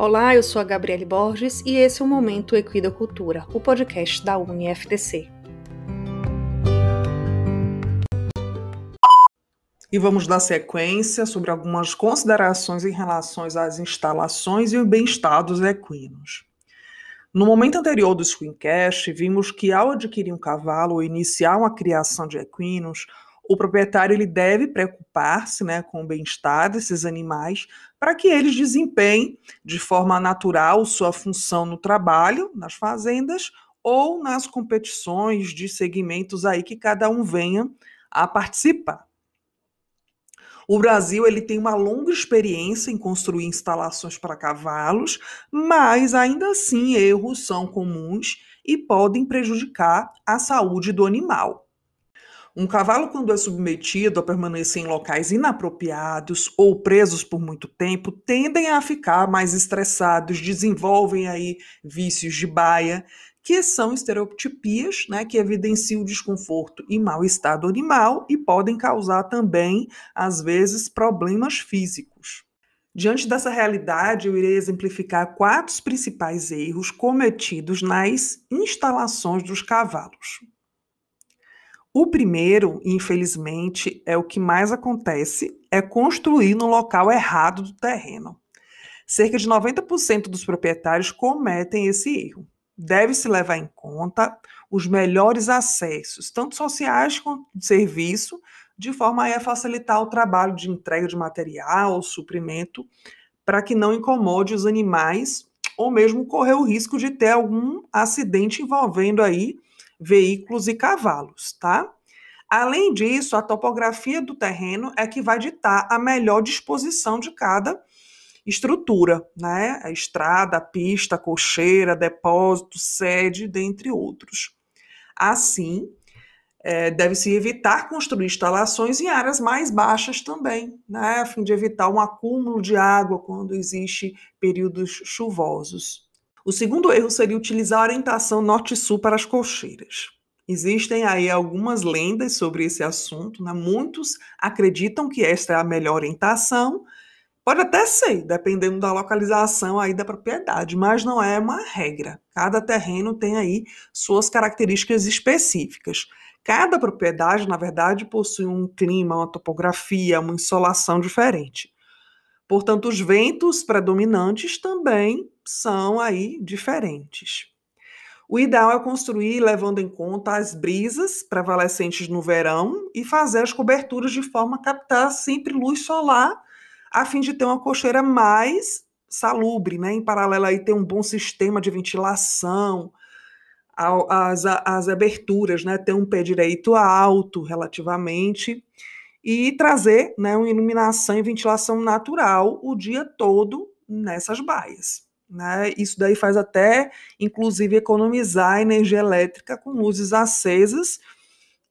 Olá, eu sou a Gabriele Borges e esse é o Momento Equidocultura, o podcast da UniFTC. E vamos dar sequência sobre algumas considerações em relação às instalações e o bem-estar dos equinos. No momento anterior do Screencast, vimos que ao adquirir um cavalo ou iniciar uma criação de equinos, o proprietário ele deve preocupar-se né, com o bem-estar desses animais para que eles desempenhem de forma natural sua função no trabalho, nas fazendas ou nas competições de segmentos aí que cada um venha a participar. O Brasil ele tem uma longa experiência em construir instalações para cavalos, mas ainda assim erros são comuns e podem prejudicar a saúde do animal. Um cavalo, quando é submetido a permanecer em locais inapropriados ou presos por muito tempo, tendem a ficar mais estressados, desenvolvem aí vícios de baia, que são estereotipias né, que evidenciam desconforto e mal-estar do animal e podem causar também, às vezes, problemas físicos. Diante dessa realidade, eu irei exemplificar quatro principais erros cometidos nas instalações dos cavalos. O primeiro, infelizmente, é o que mais acontece, é construir no local errado do terreno. Cerca de 90% dos proprietários cometem esse erro deve-se levar em conta os melhores acessos, tanto sociais quanto de serviço, de forma a facilitar o trabalho de entrega de material, suprimento, para que não incomode os animais ou mesmo correr o risco de ter algum acidente envolvendo aí veículos e cavalos, tá? Além disso, a topografia do terreno é que vai ditar a melhor disposição de cada estrutura, né? A estrada, a pista, cocheira, depósito, sede, dentre outros. Assim, é, deve-se evitar construir instalações em áreas mais baixas também, né? a fim de evitar um acúmulo de água quando existe períodos chuvosos. O segundo erro seria utilizar a orientação norte-sul para as cocheiras. Existem aí algumas lendas sobre esse assunto, né? muitos acreditam que esta é a melhor orientação, Pode até ser, dependendo da localização aí da propriedade, mas não é uma regra. Cada terreno tem aí suas características específicas. Cada propriedade, na verdade, possui um clima, uma topografia, uma insolação diferente. Portanto, os ventos predominantes também são aí diferentes. O ideal é construir levando em conta as brisas prevalecentes no verão e fazer as coberturas de forma a captar sempre luz solar a fim de ter uma cocheira mais salubre, né? Em paralelo aí ter um bom sistema de ventilação, as, as aberturas, né? Ter um pé direito alto relativamente e trazer né, uma iluminação e ventilação natural o dia todo nessas baias. Né? Isso daí faz até, inclusive, economizar energia elétrica com luzes acesas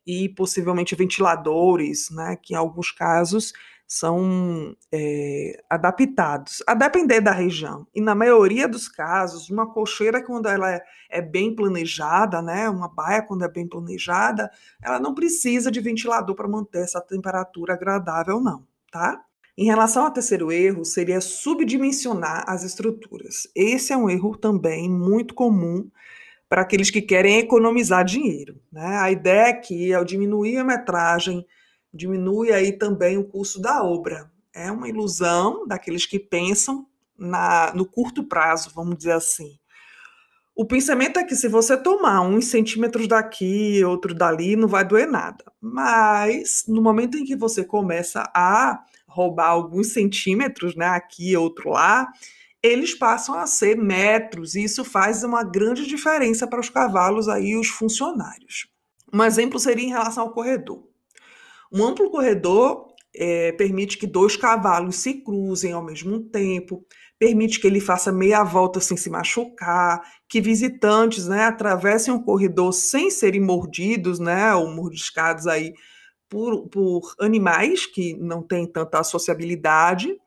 e possivelmente ventiladores, né? Que em alguns casos são é, adaptados, a depender da região. E na maioria dos casos, uma cocheira, quando ela é, é, bem planejada, né, uma baia, quando é bem planejada, ela não precisa de ventilador para manter essa temperatura agradável, não, tá? Em relação ao terceiro erro, seria subdimensionar as estruturas. Esse é um erro também muito comum para aqueles que querem economizar dinheiro. Né? A ideia é que, ao diminuir a metragem diminui aí também o custo da obra. É uma ilusão daqueles que pensam na, no curto prazo, vamos dizer assim. O pensamento é que se você tomar uns centímetros daqui, outro dali, não vai doer nada. Mas no momento em que você começa a roubar alguns centímetros, né, aqui, outro lá, eles passam a ser metros, e isso faz uma grande diferença para os cavalos aí, os funcionários. Um exemplo seria em relação ao corredor. Um amplo corredor é, permite que dois cavalos se cruzem ao mesmo tempo, permite que ele faça meia volta sem se machucar, que visitantes né, atravessem um corredor sem serem mordidos né, ou mordiscados aí por, por animais que não têm tanta sociabilidade,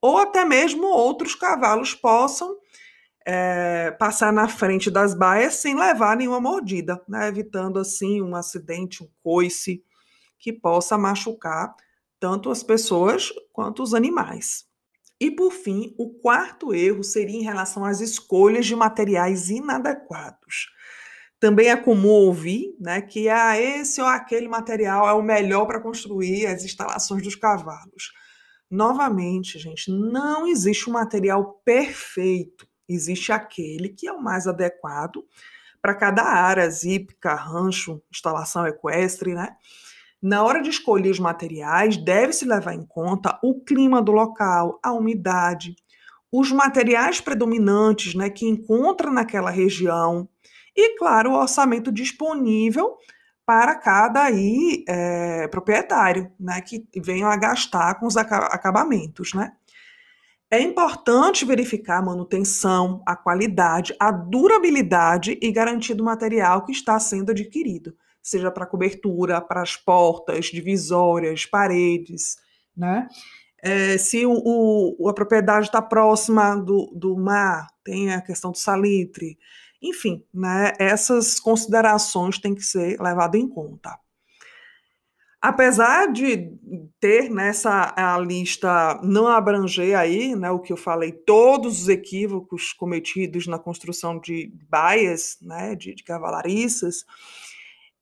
ou até mesmo outros cavalos possam é, passar na frente das baias sem levar nenhuma mordida, né, evitando assim um acidente, um coice que possa machucar tanto as pessoas quanto os animais. E por fim, o quarto erro seria em relação às escolhas de materiais inadequados. Também é comum ouvir né, que ah, esse ou aquele material é o melhor para construir as instalações dos cavalos. Novamente, gente, não existe um material perfeito. Existe aquele que é o mais adequado para cada área, zípica, rancho, instalação equestre, né? Na hora de escolher os materiais, deve-se levar em conta o clima do local, a umidade, os materiais predominantes né, que encontra naquela região e, claro, o orçamento disponível para cada aí, é, proprietário né, que venham a gastar com os acabamentos. Né? É importante verificar a manutenção, a qualidade, a durabilidade e garantia do material que está sendo adquirido seja para cobertura, para as portas, divisórias, paredes, né? É, se o, o, a propriedade está próxima do, do mar, tem a questão do salitre, enfim, né, essas considerações têm que ser levadas em conta. Apesar de ter nessa a lista não abranger aí, né, o que eu falei, todos os equívocos cometidos na construção de baias, né, de, de cavalariças,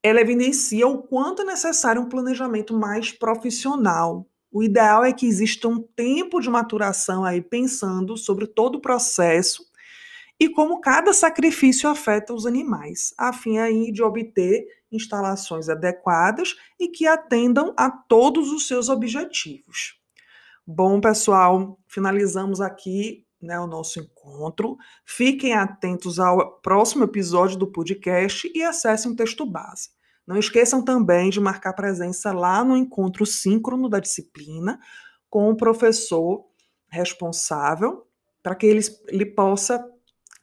ela evidencia o quanto é necessário um planejamento mais profissional. O ideal é que exista um tempo de maturação aí pensando sobre todo o processo e como cada sacrifício afeta os animais, a fim aí de obter instalações adequadas e que atendam a todos os seus objetivos. Bom, pessoal, finalizamos aqui né, o nosso encontro. Fiquem atentos ao próximo episódio do podcast e acessem o texto base. Não esqueçam também de marcar presença lá no encontro síncrono da disciplina com o professor responsável, para que ele, ele possa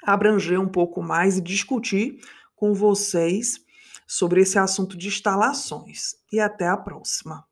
abranger um pouco mais e discutir com vocês sobre esse assunto de instalações. E até a próxima.